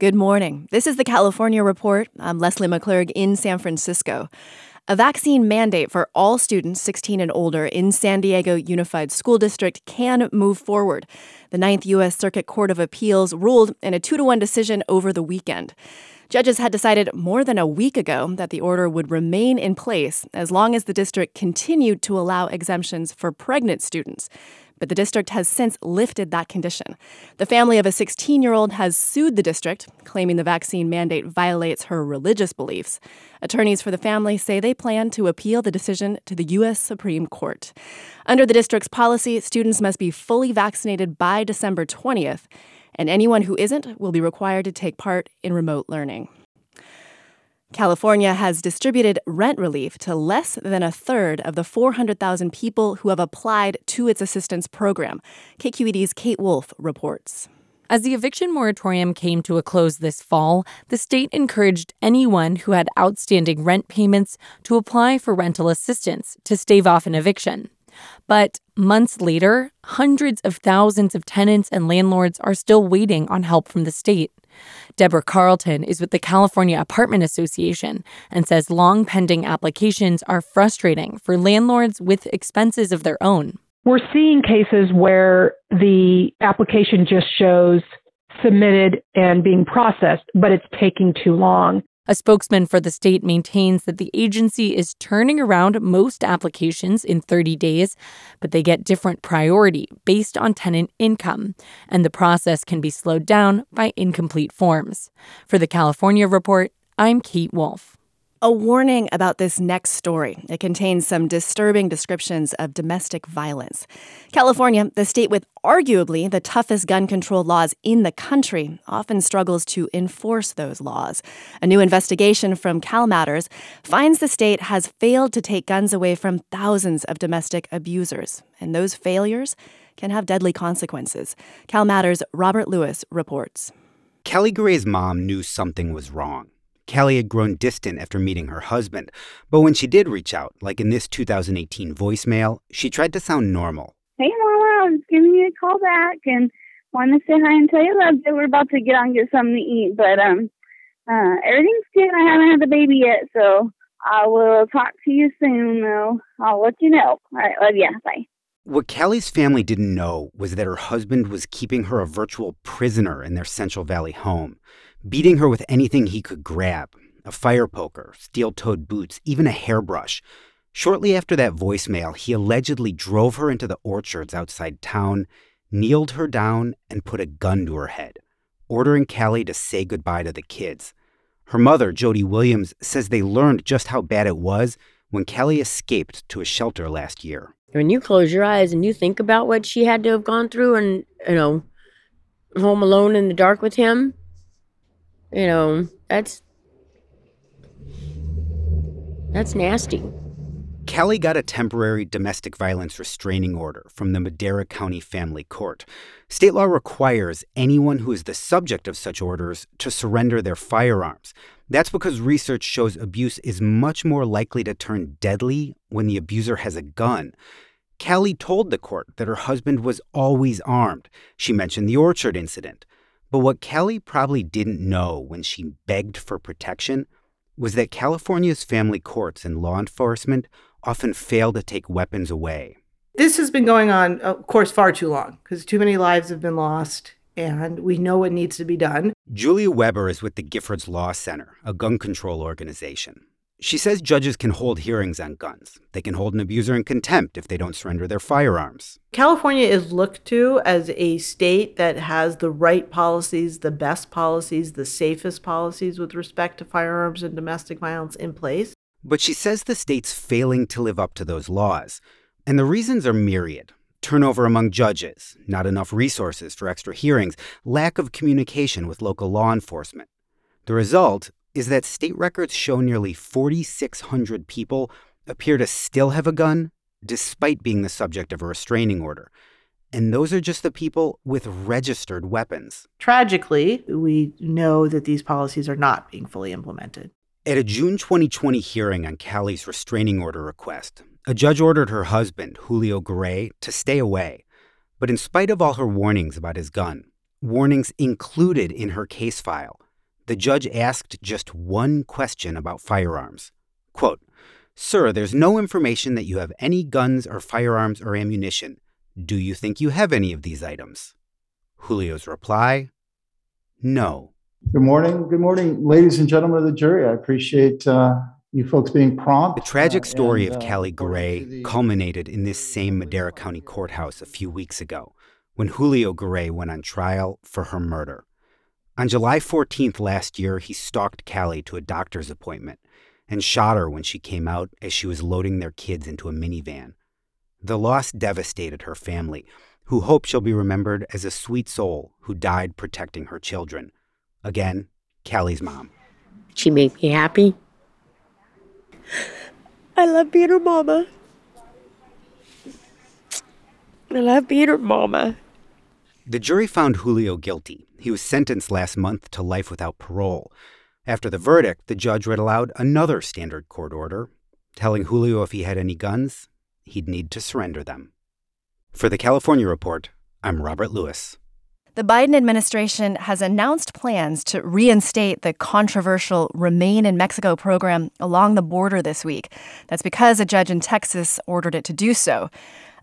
Good morning. This is the California Report. I'm Leslie McClurg in San Francisco. A vaccine mandate for all students 16 and older in San Diego Unified School District can move forward. The Ninth U.S. Circuit Court of Appeals ruled in a 2 to 1 decision over the weekend. Judges had decided more than a week ago that the order would remain in place as long as the district continued to allow exemptions for pregnant students but the district has since lifted that condition. The family of a 16 year old has sued the district, claiming the vaccine mandate violates her religious beliefs. Attorneys for the family say they plan to appeal the decision to the U.S. Supreme Court. Under the district's policy, students must be fully vaccinated by December 20th, and anyone who isn't will be required to take part in remote learning. California has distributed rent relief to less than a third of the 400,000 people who have applied to its assistance program. KQED's Kate Wolffe reports. As the eviction moratorium came to a close this fall, the state encouraged anyone who had outstanding rent payments to apply for rental assistance to stave off an eviction. But months later, hundreds of thousands of tenants and landlords are still waiting on help from the state. Deborah Carlton is with the California Apartment Association and says long pending applications are frustrating for landlords with expenses of their own. We're seeing cases where the application just shows submitted and being processed, but it's taking too long. A spokesman for the state maintains that the agency is turning around most applications in 30 days, but they get different priority based on tenant income, and the process can be slowed down by incomplete forms. For the California Report, I'm Kate Wolffe. A warning about this next story. It contains some disturbing descriptions of domestic violence. California, the state with arguably the toughest gun control laws in the country, often struggles to enforce those laws. A new investigation from CalMatters finds the state has failed to take guns away from thousands of domestic abusers, and those failures can have deadly consequences. CalMatters' Robert Lewis reports. Kelly Gray's mom knew something was wrong. Kelly had grown distant after meeting her husband, but when she did reach out, like in this 2018 voicemail, she tried to sound normal. Hey, Mama, I was giving you a call back and wanted to say hi and tell you that we're about to get on and get something to eat, but um, uh, everything's good. I haven't had the baby yet, so I will talk to you soon, though. I'll let you know. All right, love you. Bye. What Kelly's family didn't know was that her husband was keeping her a virtual prisoner in their Central Valley home beating her with anything he could grab a fire poker, steel toed boots, even a hairbrush. Shortly after that voicemail, he allegedly drove her into the orchards outside town, kneeled her down, and put a gun to her head, ordering Callie to say goodbye to the kids. Her mother, Jody Williams, says they learned just how bad it was when Kelly escaped to a shelter last year. When you close your eyes and you think about what she had to have gone through and, you know, home alone in the dark with him, you know, that's that's nasty. Kelly got a temporary domestic violence restraining order from the Madera County Family Court. State law requires anyone who is the subject of such orders to surrender their firearms. That's because research shows abuse is much more likely to turn deadly when the abuser has a gun. Kelly told the court that her husband was always armed. She mentioned the orchard incident. But what Kelly probably didn't know when she begged for protection was that California's family courts and law enforcement often fail to take weapons away. This has been going on, of course, far too long because too many lives have been lost. and we know what needs to be done. Julia Weber is with the Giffords Law Center, a gun control organization. She says judges can hold hearings on guns. They can hold an abuser in contempt if they don't surrender their firearms. California is looked to as a state that has the right policies, the best policies, the safest policies with respect to firearms and domestic violence in place. But she says the state's failing to live up to those laws. And the reasons are myriad turnover among judges, not enough resources for extra hearings, lack of communication with local law enforcement. The result is that state records show nearly 4,600 people appear to still have a gun despite being the subject of a restraining order. And those are just the people with registered weapons. Tragically, we know that these policies are not being fully implemented. At a June 2020 hearing on Callie's restraining order request, a judge ordered her husband, Julio Garay, to stay away. But in spite of all her warnings about his gun, warnings included in her case file, the judge asked just one question about firearms. Quote, Sir, there's no information that you have any guns or firearms or ammunition. Do you think you have any of these items? Julio's reply, No. Good morning. Good morning, ladies and gentlemen of the jury. I appreciate uh, you folks being prompt. The tragic uh, story and, of uh, Callie Garay culminated in this same Madera County courthouse a few weeks ago when Julio Garay went on trial for her murder. On July 14th last year, he stalked Callie to a doctor's appointment and shot her when she came out as she was loading their kids into a minivan. The loss devastated her family, who hope she'll be remembered as a sweet soul who died protecting her children. Again, Kelly's mom. She made me happy. I love being her mama. I love being her mama. The jury found Julio guilty. He was sentenced last month to life without parole. After the verdict, the judge read aloud another standard court order, telling Julio if he had any guns, he'd need to surrender them. For the California Report, I'm Robert Lewis. The Biden administration has announced plans to reinstate the controversial Remain in Mexico program along the border this week. That's because a judge in Texas ordered it to do so.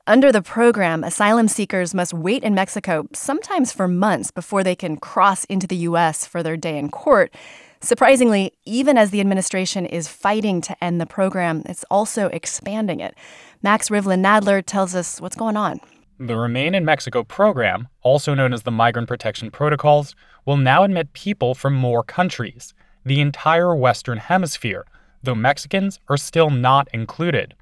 Under the program, asylum seekers must wait in Mexico, sometimes for months, before they can cross into the U.S. for their day in court. Surprisingly, even as the administration is fighting to end the program, it's also expanding it. Max Rivlin Nadler tells us what's going on. The Remain in Mexico program, also known as the Migrant Protection Protocols, will now admit people from more countries, the entire Western Hemisphere, though Mexicans are still not included.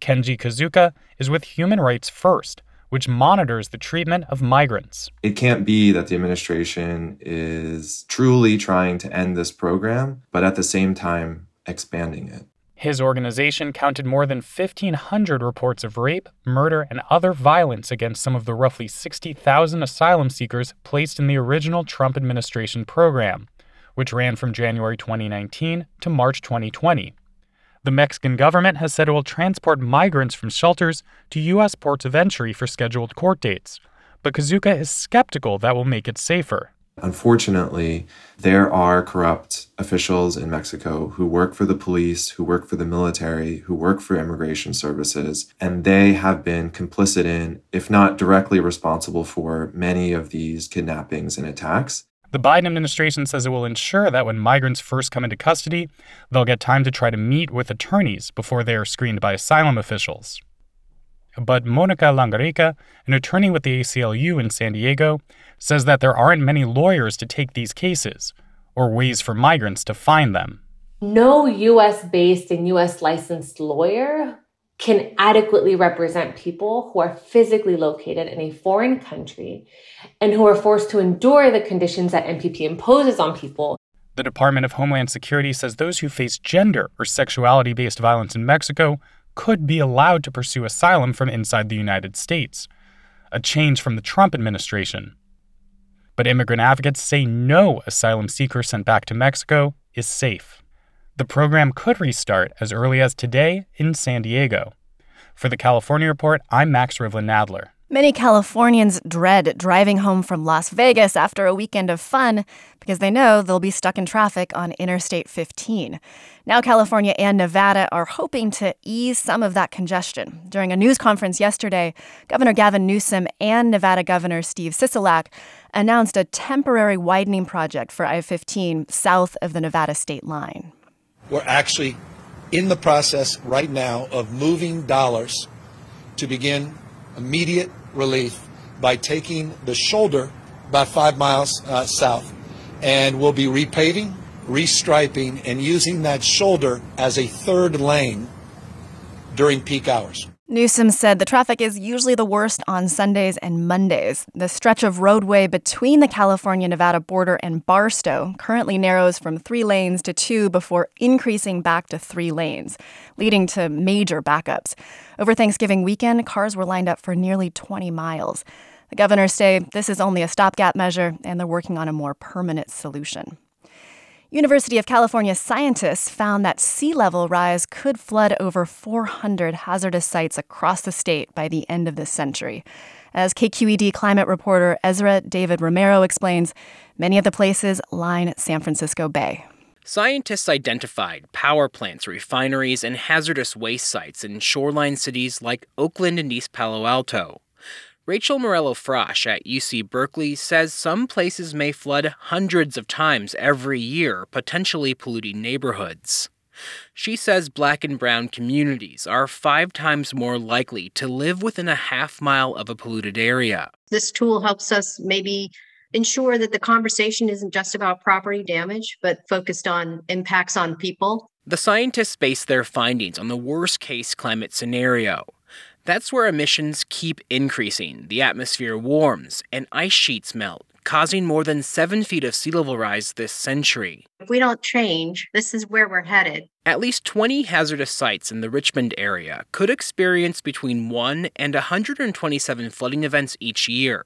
Kennji Kizuka is with Human Rights First, which monitors the treatment of migrants. It can't be that the administration is truly trying to end this program, but at the same time expanding it. His organization counted more than 1,500 reports of rape, murder, and other violence against some of the roughly 60,000 asylum seekers placed in the original Trump administration program, which ran from January 2019 to March 2020. The Mexican government has said it will transport migrants from shelters to U.S. ports of entry for scheduled court dates, but Kizuka is skeptical that will make it safer. Unfortunately, there are corrupt officials in Mexico who work for the police, who work for the military, who work for immigration services, and they have been complicit in, if not directly responsible for, many of these kidnappings and attacks. The Biden administration says it will ensure that when migrants first come into custody, they'll get time to try to meet with attorneys before they are screened by asylum officials. But Monika Langarica, an attorney with the ACLU in San Diego, says that there aren't many lawyers to take these cases or ways for migrants to find them. No US based and US licensed lawyer can adequately represent people who are physically located in a foreign country and who are forced to endure the conditions that MPP imposes on people. The Department of Homeland Security says those who face gender or sexuality based violence in Mexico could be allowed to pursue asylum from inside the United States, a change from the Trump administration. But immigrant advocates say no asylum seeker sent back to Mexico is safe. The program could restart as early as today in San Diego. For the California Report, I'm Max Rivlin Nadler. Many Californians dread driving home from Las Vegas after a weekend of fun because they know they'll be stuck in traffic on Interstate 15. Now, California and Nevada are hoping to ease some of that congestion. During a news conference yesterday, Governor Gavin Newsom and Nevada Governor Steve Sisolak announced a temporary widening project for I 15 south of the Nevada state line. We're actually in the process right now of moving dollars to begin immediate relief by taking the shoulder about five miles uh, south, and we'll be repaving, restriping, and using that shoulder as a third lane during peak hours. Newsom said the traffic is usually the worst on Sundays and Mondays. The stretch of roadway between the California Nevada border and Barstow currently narrows from three lanes to two before increasing back to three lanes, leading to major backups. Over Thanksgiving weekend, cars were lined up for nearly 20 miles. The governors say this is only a stopgap measure and they're working on a more permanent solution. University of California scientists found that sea level rise could flood over 400 hazardous sites across the state by the end of this century. As KQED climate reporter Ezra David Romero explains, many of the places line San Francisco Bay. Scientists identified power plants, refineries, and hazardous waste sites in shoreline cities like Oakland and East Palo Alto. Rachel Morello Frosch at UC Berkeley says some places may flood hundreds of times every year, potentially polluting neighborhoods. She says black and brown communities are five times more likely to live within a half mile of a polluted area. This tool helps us maybe ensure that the conversation isn't just about property damage, but focused on impacts on people. The scientists base their findings on the worst case climate scenario that's where emissions keep increasing. The atmosphere warms and ice sheets melt, causing more than seven feet of sea level rise this century. If we don't change, this is where we're headed. At least 20 hazardous sites in the Richmond area could experience between 1 and 127 flooding events each year.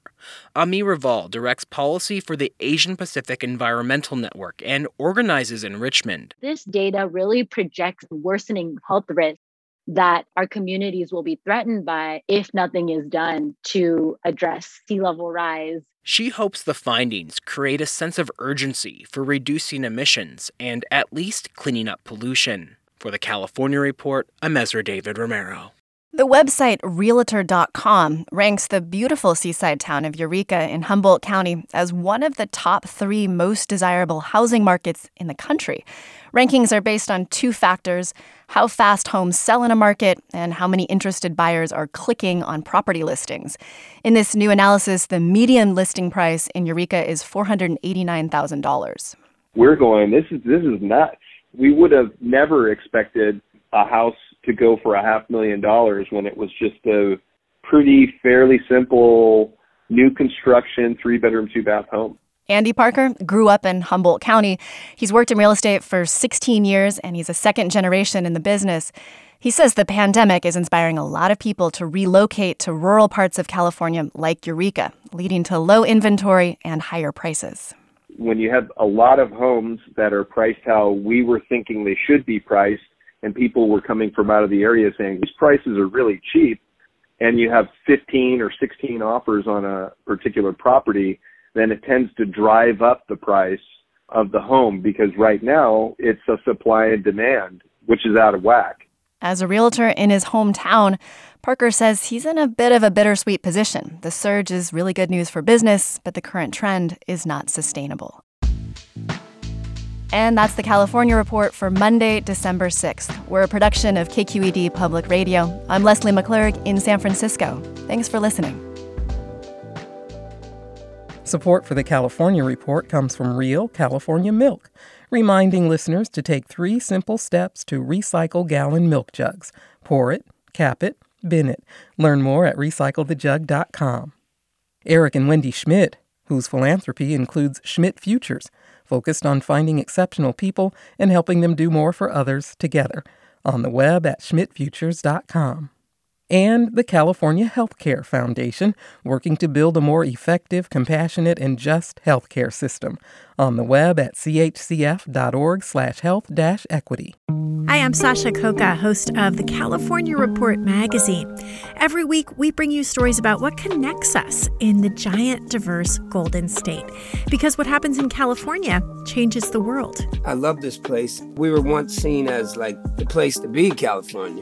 Amee Raval directs policy for the Asian Pacific Environmental Network and organizes in Richmond. This data really projects worsening health risks that our communities will be threatened by if nothing is done to address sea level rise. She hopes the findings create a sense of urgency for reducing emissions and at least cleaning up pollution. For the California Report, I'm Ezra David Romero. The website Realtor.com ranks the beautiful seaside town of Eureka in Humboldt County as one of the top three most desirable housing markets in the country. Rankings are based on two factors how fast homes sell in a market and how many interested buyers are clicking on property listings. In this new analysis, the median listing price in Eureka is $489,000. We're going, this is, this is nuts. We would have never expected a house to go for a half million dollars when it was just a pretty fairly simple new construction three bedroom two bath home. Andy Parker grew up in Humboldt County. He's worked in real estate for 16 years and he's a second generation in the business. He says the pandemic is inspiring a lot of people to relocate to rural parts of California like Eureka, leading to low inventory and higher prices. When you have a lot of homes that are priced how we were thinking they should be priced, and people were coming from out of the area saying these prices are really cheap and you have 15 or 16 offers on a particular property, then it tends to drive up the price of the home because right now it's a supply and demand, which is out of whack. As a realtor in his hometown, Parker says he's in a bit of a bittersweet position. The surge is really good news for business, but the current trend is not sustainable. And that's the California Report for Monday, December 6th. We're a production of KQED Public Radio. I'm Leslie McClurg in San Francisco. Thanks for listening. Support for the California Report comes from Real California Milk, reminding listeners to take three simple steps to recycle gallon milk jugs. Pour it, cap it, bin it. Learn more at recyclethejug.com. Eric and Wendy Schmidt, whose philanthropy includes Schmidt Futures focused on finding exceptional people and helping them do more for others together on the web at schmidtfutures.com. And the California Healthcare Foundation, working to build a more effective, compassionate, and just healthcare system on the web at chcf.org/health-equity. Hi, I'm Sasha Khokha, host of the California Report magazine. Every week, we bring you stories about what connects us in the giant, diverse Golden State. Because what happens in California changes the world. I love this place. We were once seen as like the place to be, California.